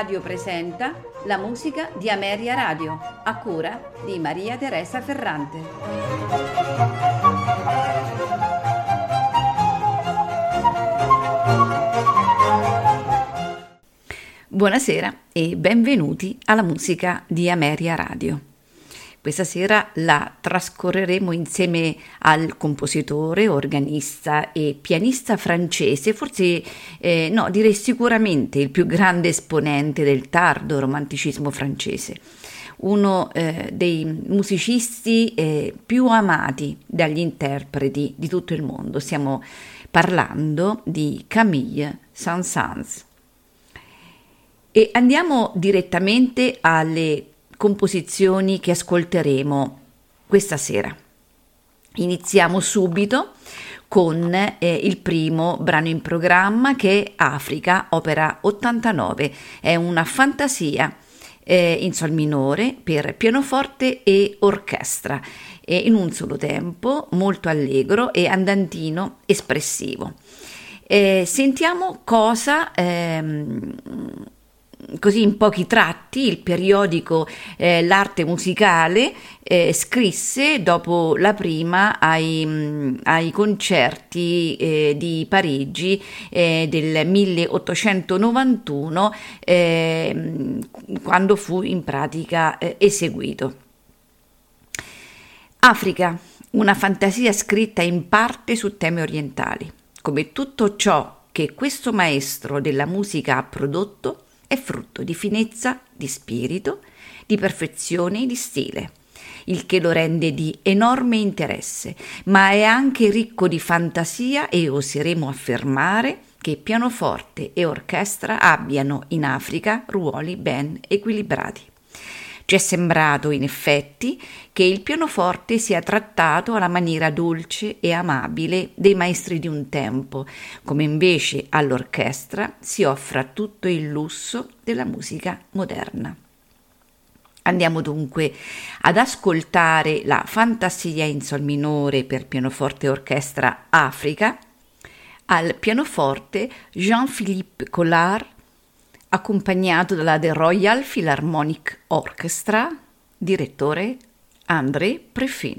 Radio presenta la musica di Ameria Radio, a cura di Maria Teresa Ferrante. Buonasera e benvenuti alla musica di Ameria Radio. Questa sera la trascorreremo insieme al compositore, organista e pianista francese, forse eh, no, direi sicuramente il più grande esponente del tardo romanticismo francese, uno eh, dei musicisti eh, più amati dagli interpreti di tutto il mondo. Stiamo parlando di Camille Saint-Saëns. E andiamo direttamente alle composizioni che ascolteremo questa sera. Iniziamo subito con eh, il primo brano in programma che è Africa, opera 89. È una fantasia eh, in sol minore per pianoforte e orchestra, eh, in un solo tempo, molto allegro e andantino espressivo. Eh, sentiamo cosa ehm, così in pochi tratti il periodico eh, L'arte musicale eh, scrisse dopo la prima ai, mm, ai concerti eh, di Parigi eh, del 1891 ehm, quando fu in pratica eh, eseguito. Africa, una fantasia scritta in parte su temi orientali. Come tutto ciò che questo maestro della musica ha prodotto, è frutto di finezza di spirito, di perfezione di stile, il che lo rende di enorme interesse, ma è anche ricco di fantasia e oseremo affermare che pianoforte e orchestra abbiano in Africa ruoli ben equilibrati. Ci è sembrato, in effetti, che il pianoforte sia trattato alla maniera dolce e amabile dei maestri di un tempo, come invece all'orchestra si offra tutto il lusso della musica moderna. Andiamo dunque ad ascoltare la Fantasia in Sol minore per pianoforte e orchestra Africa, al pianoforte Jean-Philippe Collard accompagnato dalla The Royal Philharmonic Orchestra, direttore André Prefin.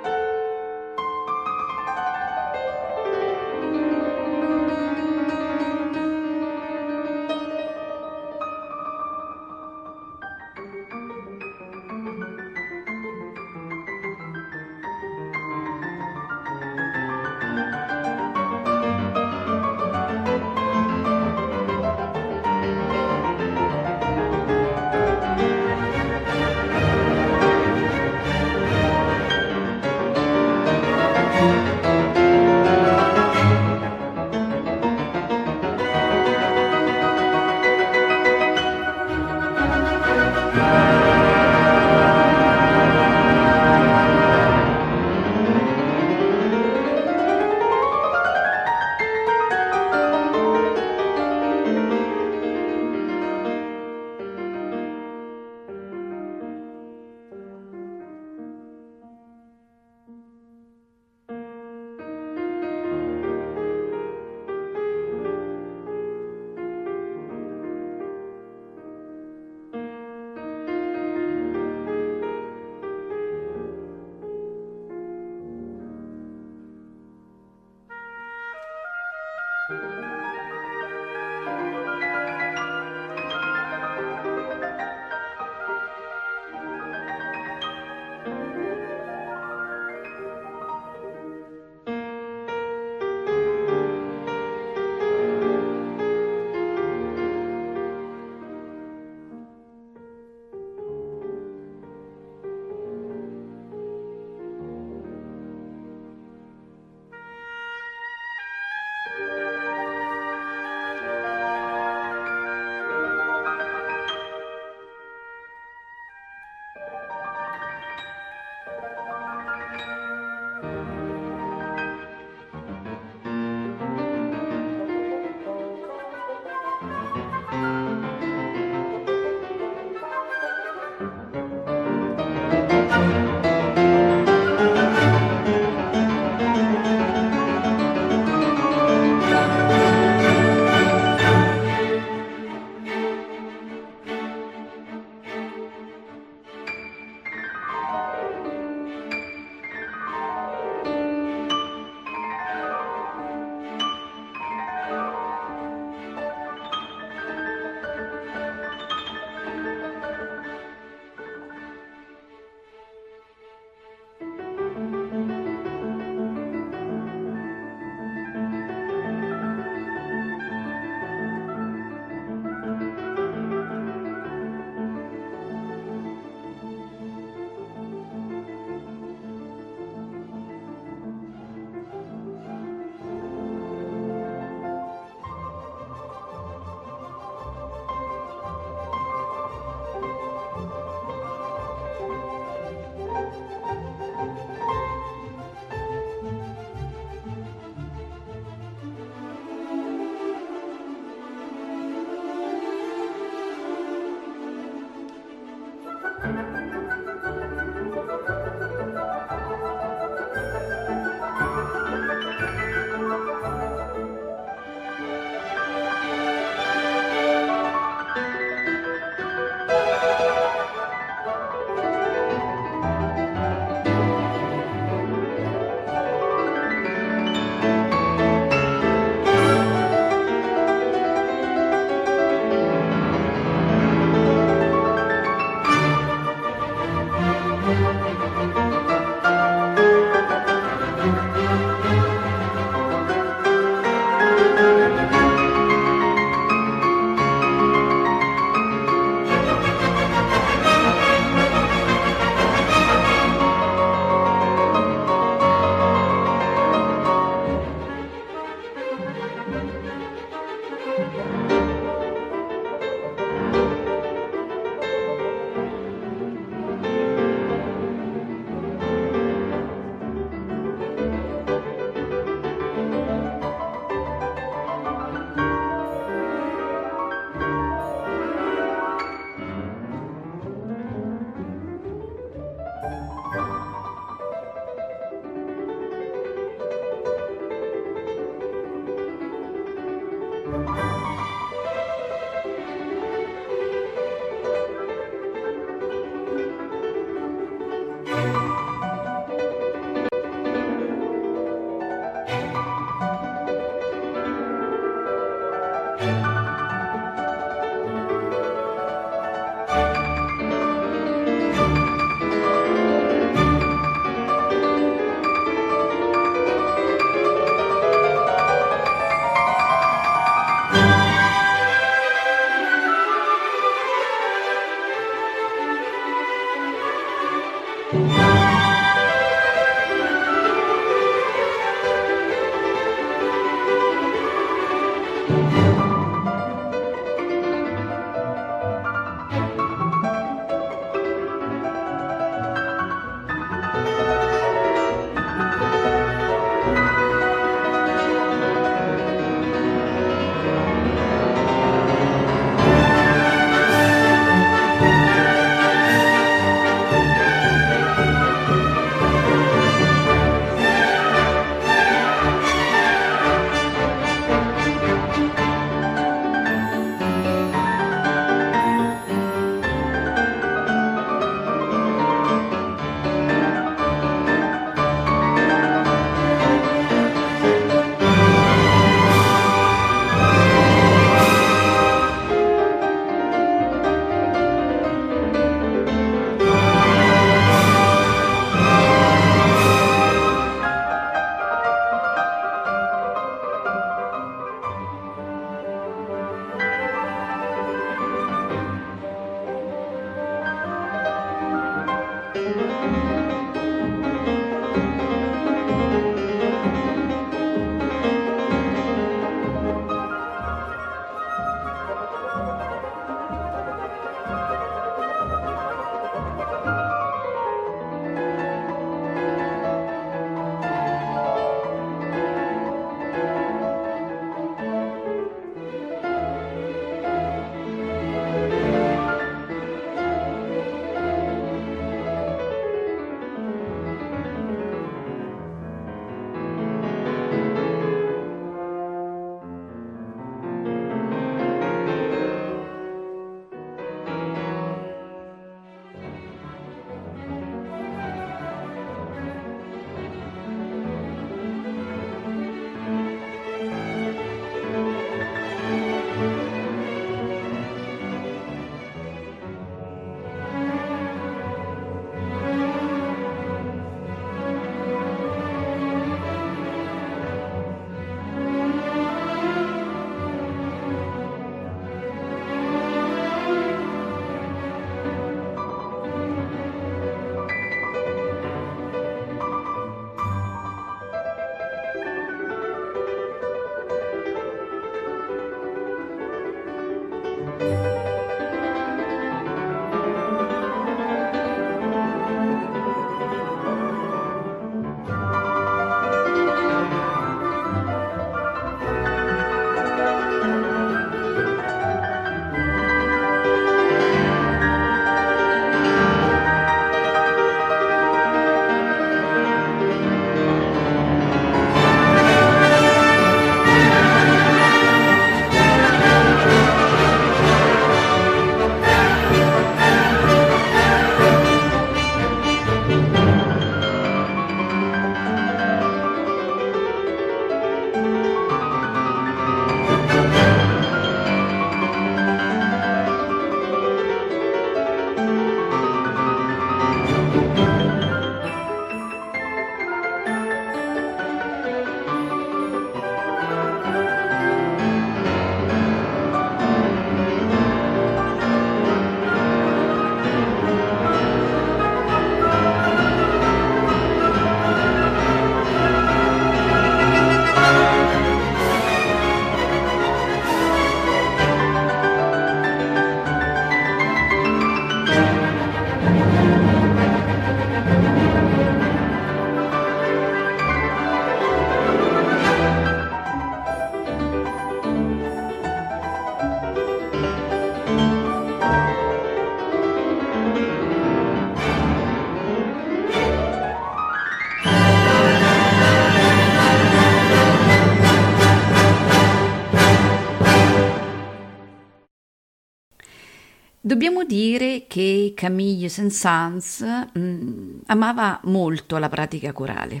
Camille Saint-Saëns mm, amava molto la pratica corale,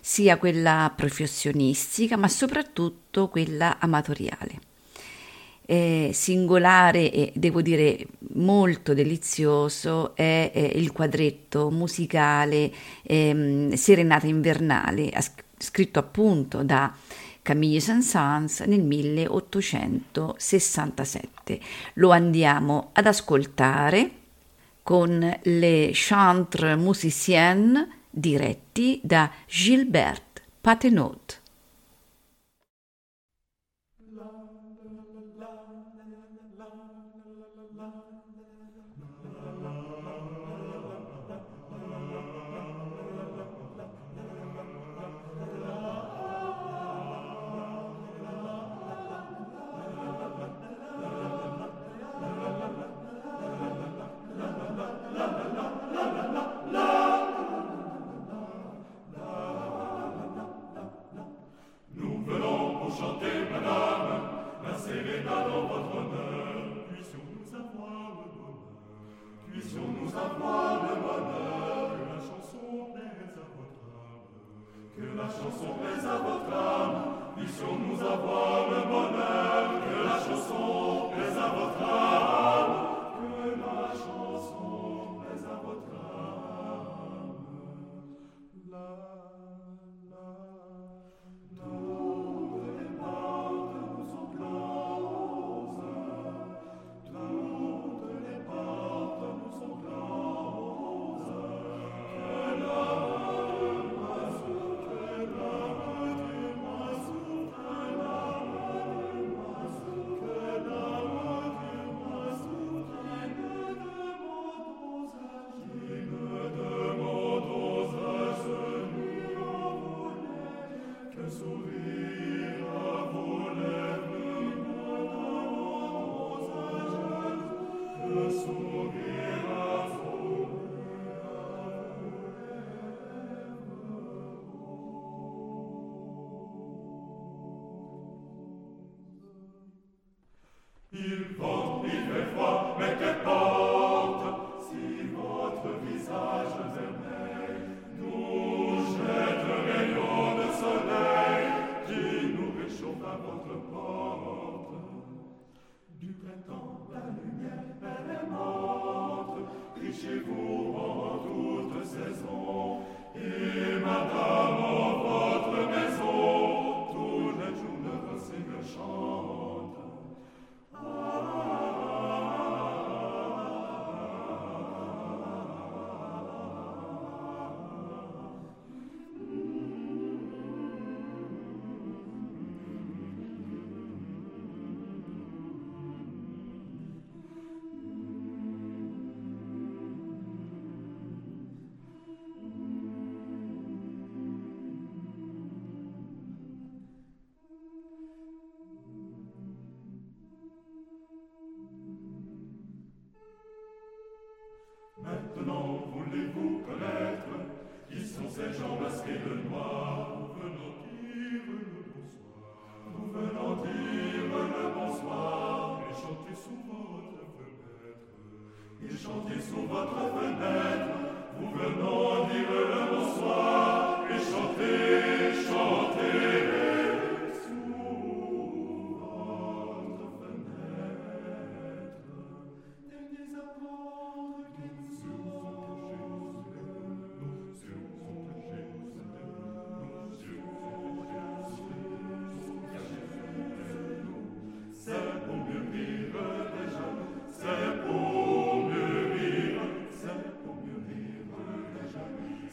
sia quella professionistica ma soprattutto quella amatoriale. Eh, singolare e devo dire molto delizioso è, è il quadretto musicale eh, Serenata invernale, scritto appunto da Camille Saint-Saëns nel 1867. Lo andiamo ad ascoltare con le chantres musiciennes diretti da Gilbert Patenot. votre porte. Du printemps, la lumière, elle est morte. Crichez-vous en toute saison. Et Madame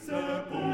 se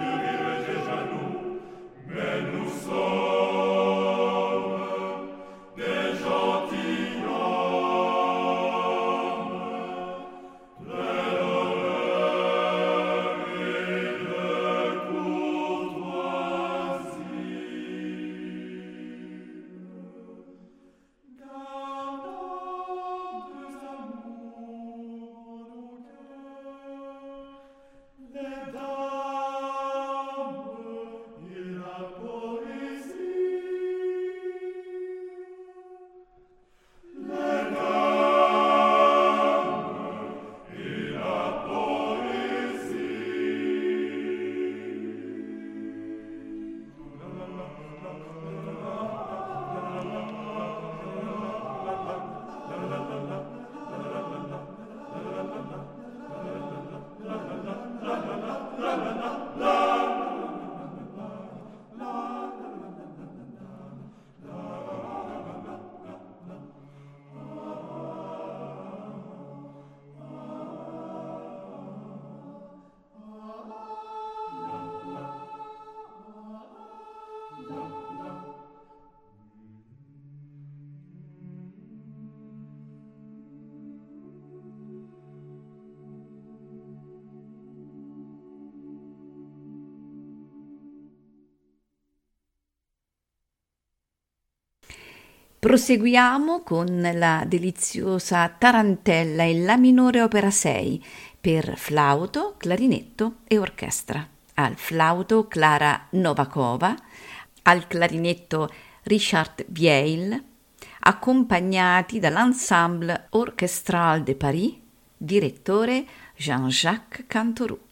Proseguiamo con la deliziosa Tarantella in La minore opera 6 per flauto, clarinetto e orchestra. Al flauto Clara Novakova, al clarinetto Richard Vieil, accompagnati dall'Ensemble Orchestral de Paris, direttore Jean-Jacques Cantorou.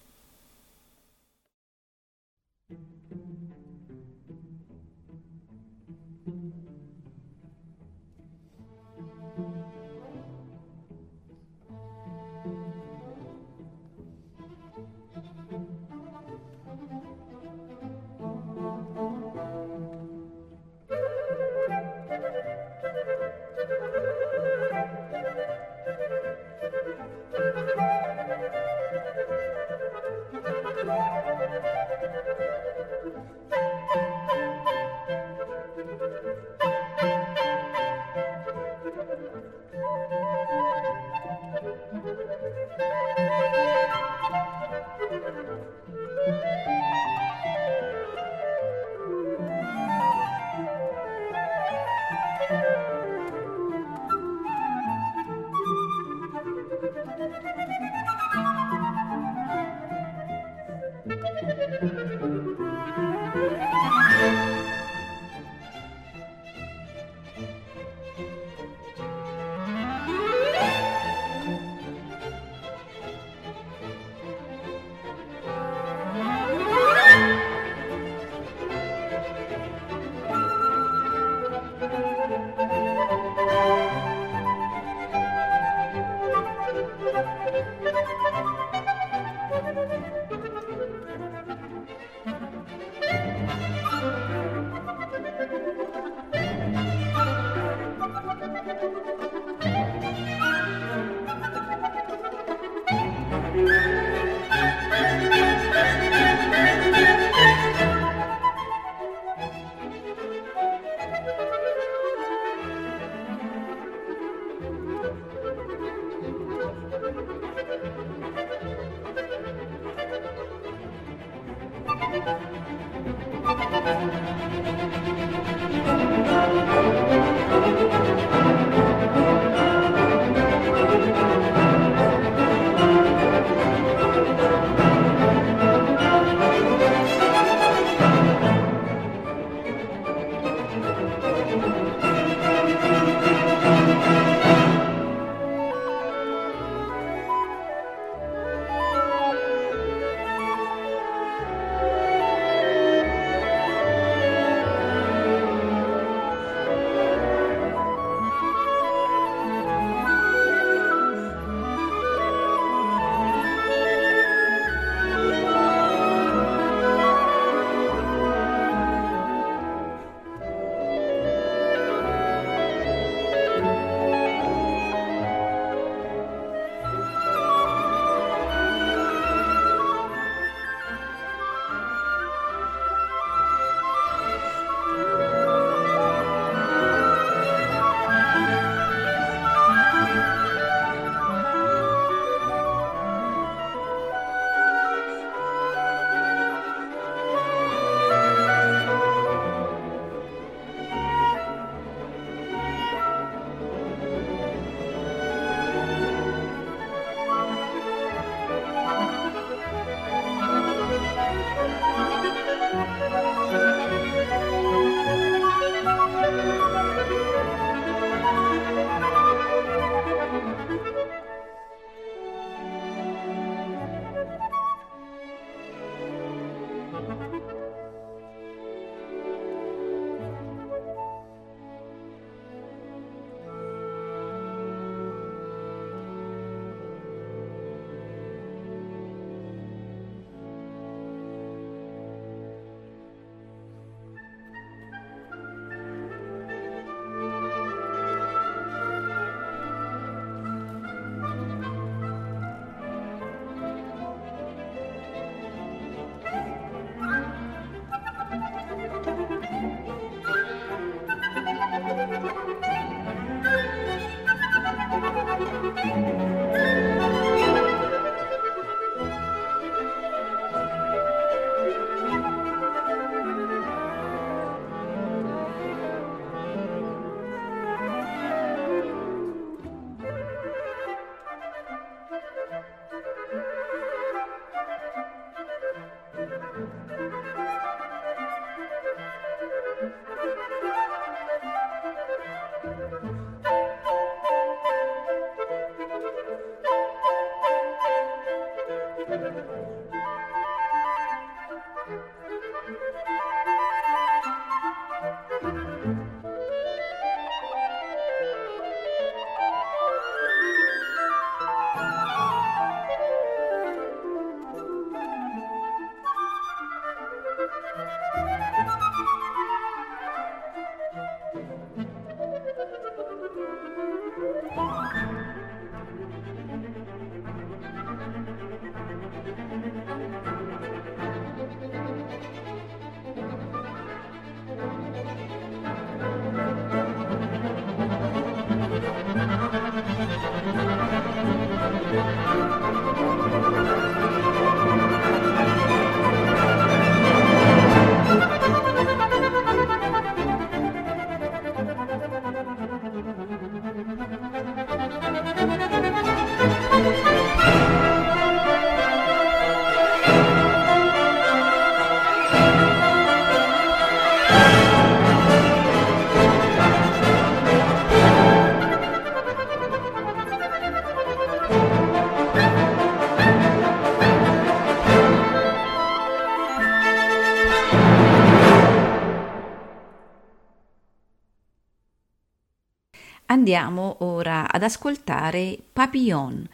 Andiamo ora ad ascoltare Papillon,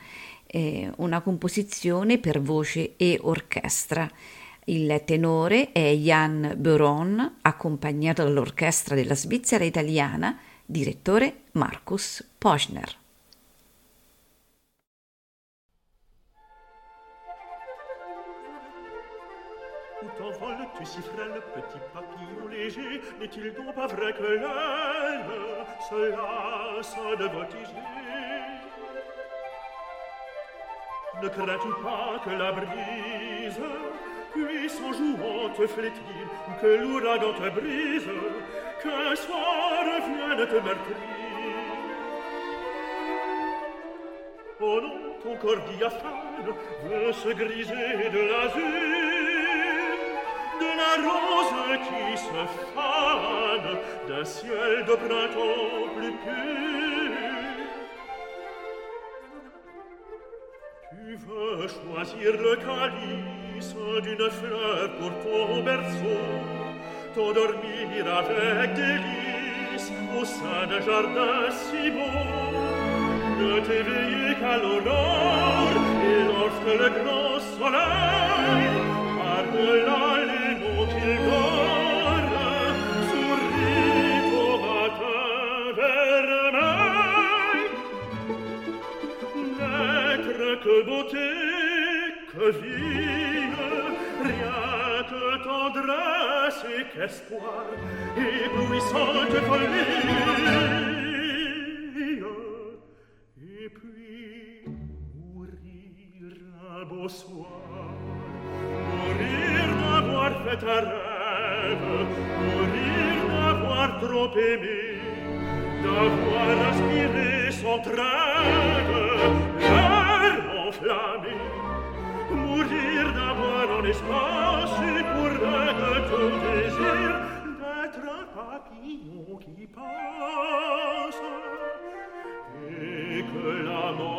eh, una composizione per voce e orchestra. Il tenore è Jan Beuron, accompagnato dall'orchestra della Svizzera italiana, direttore Markus Poschner. N'est-il donc pas vrai que l'aile se lasse de voltiger Ne crains-tu pas que la brise puisse en jouant te flétrir, ou que l'ouragan te brise, qu'un soir vienne te meurtrir? Oh non, ton corps diaphane veut se griser de l'azur de la rose qui se fane d'un ciel de printemps plus pur. Tu veux choisir le calice d'une fleur pour ton berceau, t'endormir avec délice au sein d'un jardin si beau. Ne t'éveiller qu'à l'aurore et lorsque le grand soleil par de la espoir éblouissante folie et puis mourir un beau soir mourir d'avoir fait un rêve mourir d'avoir trop aimé d'avoir aspiré son trêve. papillon qui passe et que la mort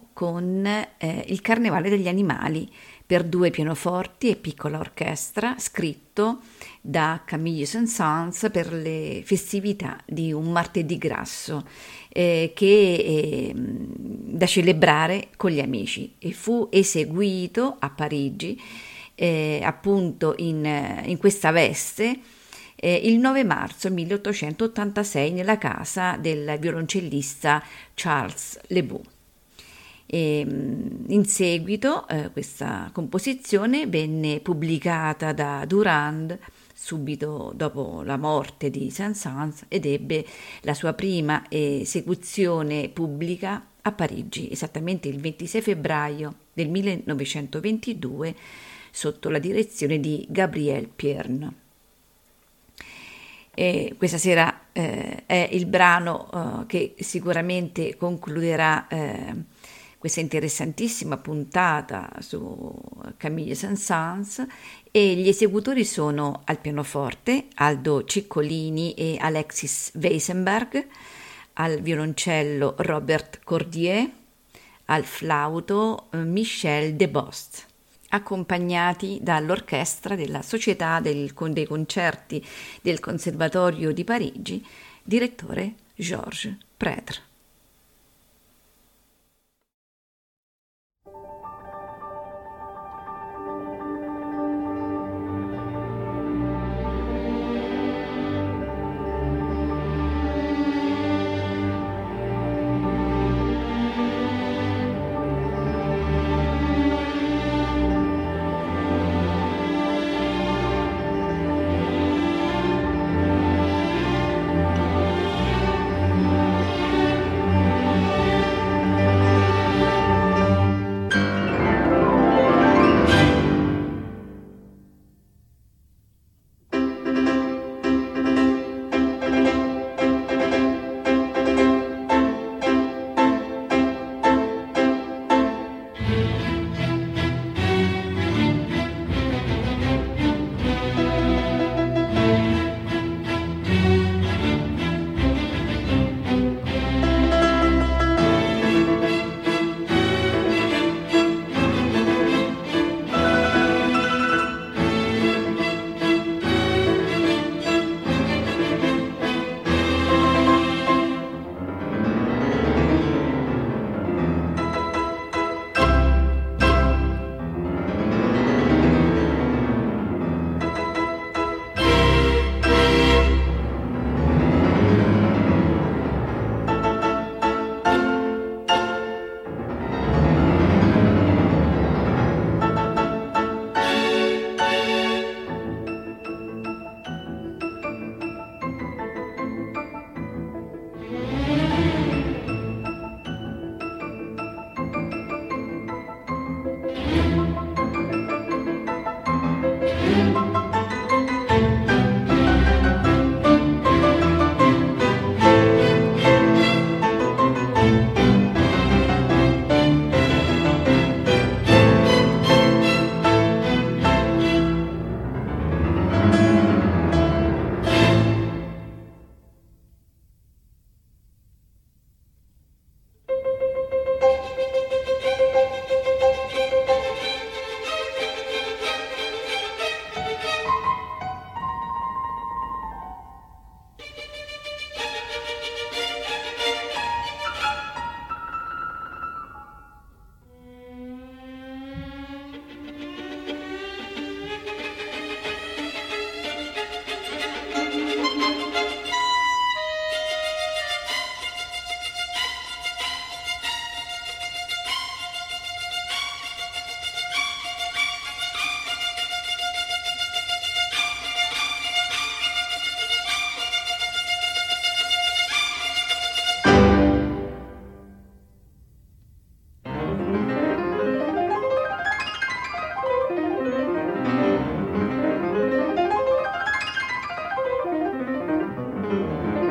con eh, il Carnevale degli animali per due pianoforti e piccola orchestra, scritto da Camille Saint-Saëns per le festività di un martedì grasso, eh, che è da celebrare con gli amici e fu eseguito a Parigi, eh, appunto in, in questa veste, eh, il 9 marzo 1886 nella casa del violoncellista Charles Lebeau. E, mm, in seguito eh, questa composizione venne pubblicata da Durand subito dopo la morte di Saint-Saëns ed ebbe la sua prima esecuzione pubblica a Parigi, esattamente il 26 febbraio del 1922, sotto la direzione di Gabriel Pierne. E questa sera eh, è il brano eh, che sicuramente concluderà eh, questa interessantissima puntata su Camille Saint-Saëns e gli esecutori sono al pianoforte Aldo Ciccolini e Alexis Weisenberg, al violoncello Robert Cordier, al flauto Michel Debost accompagnati dall'orchestra della Società del, dei Concerti del Conservatorio di Parigi, direttore Georges Prêtre. Música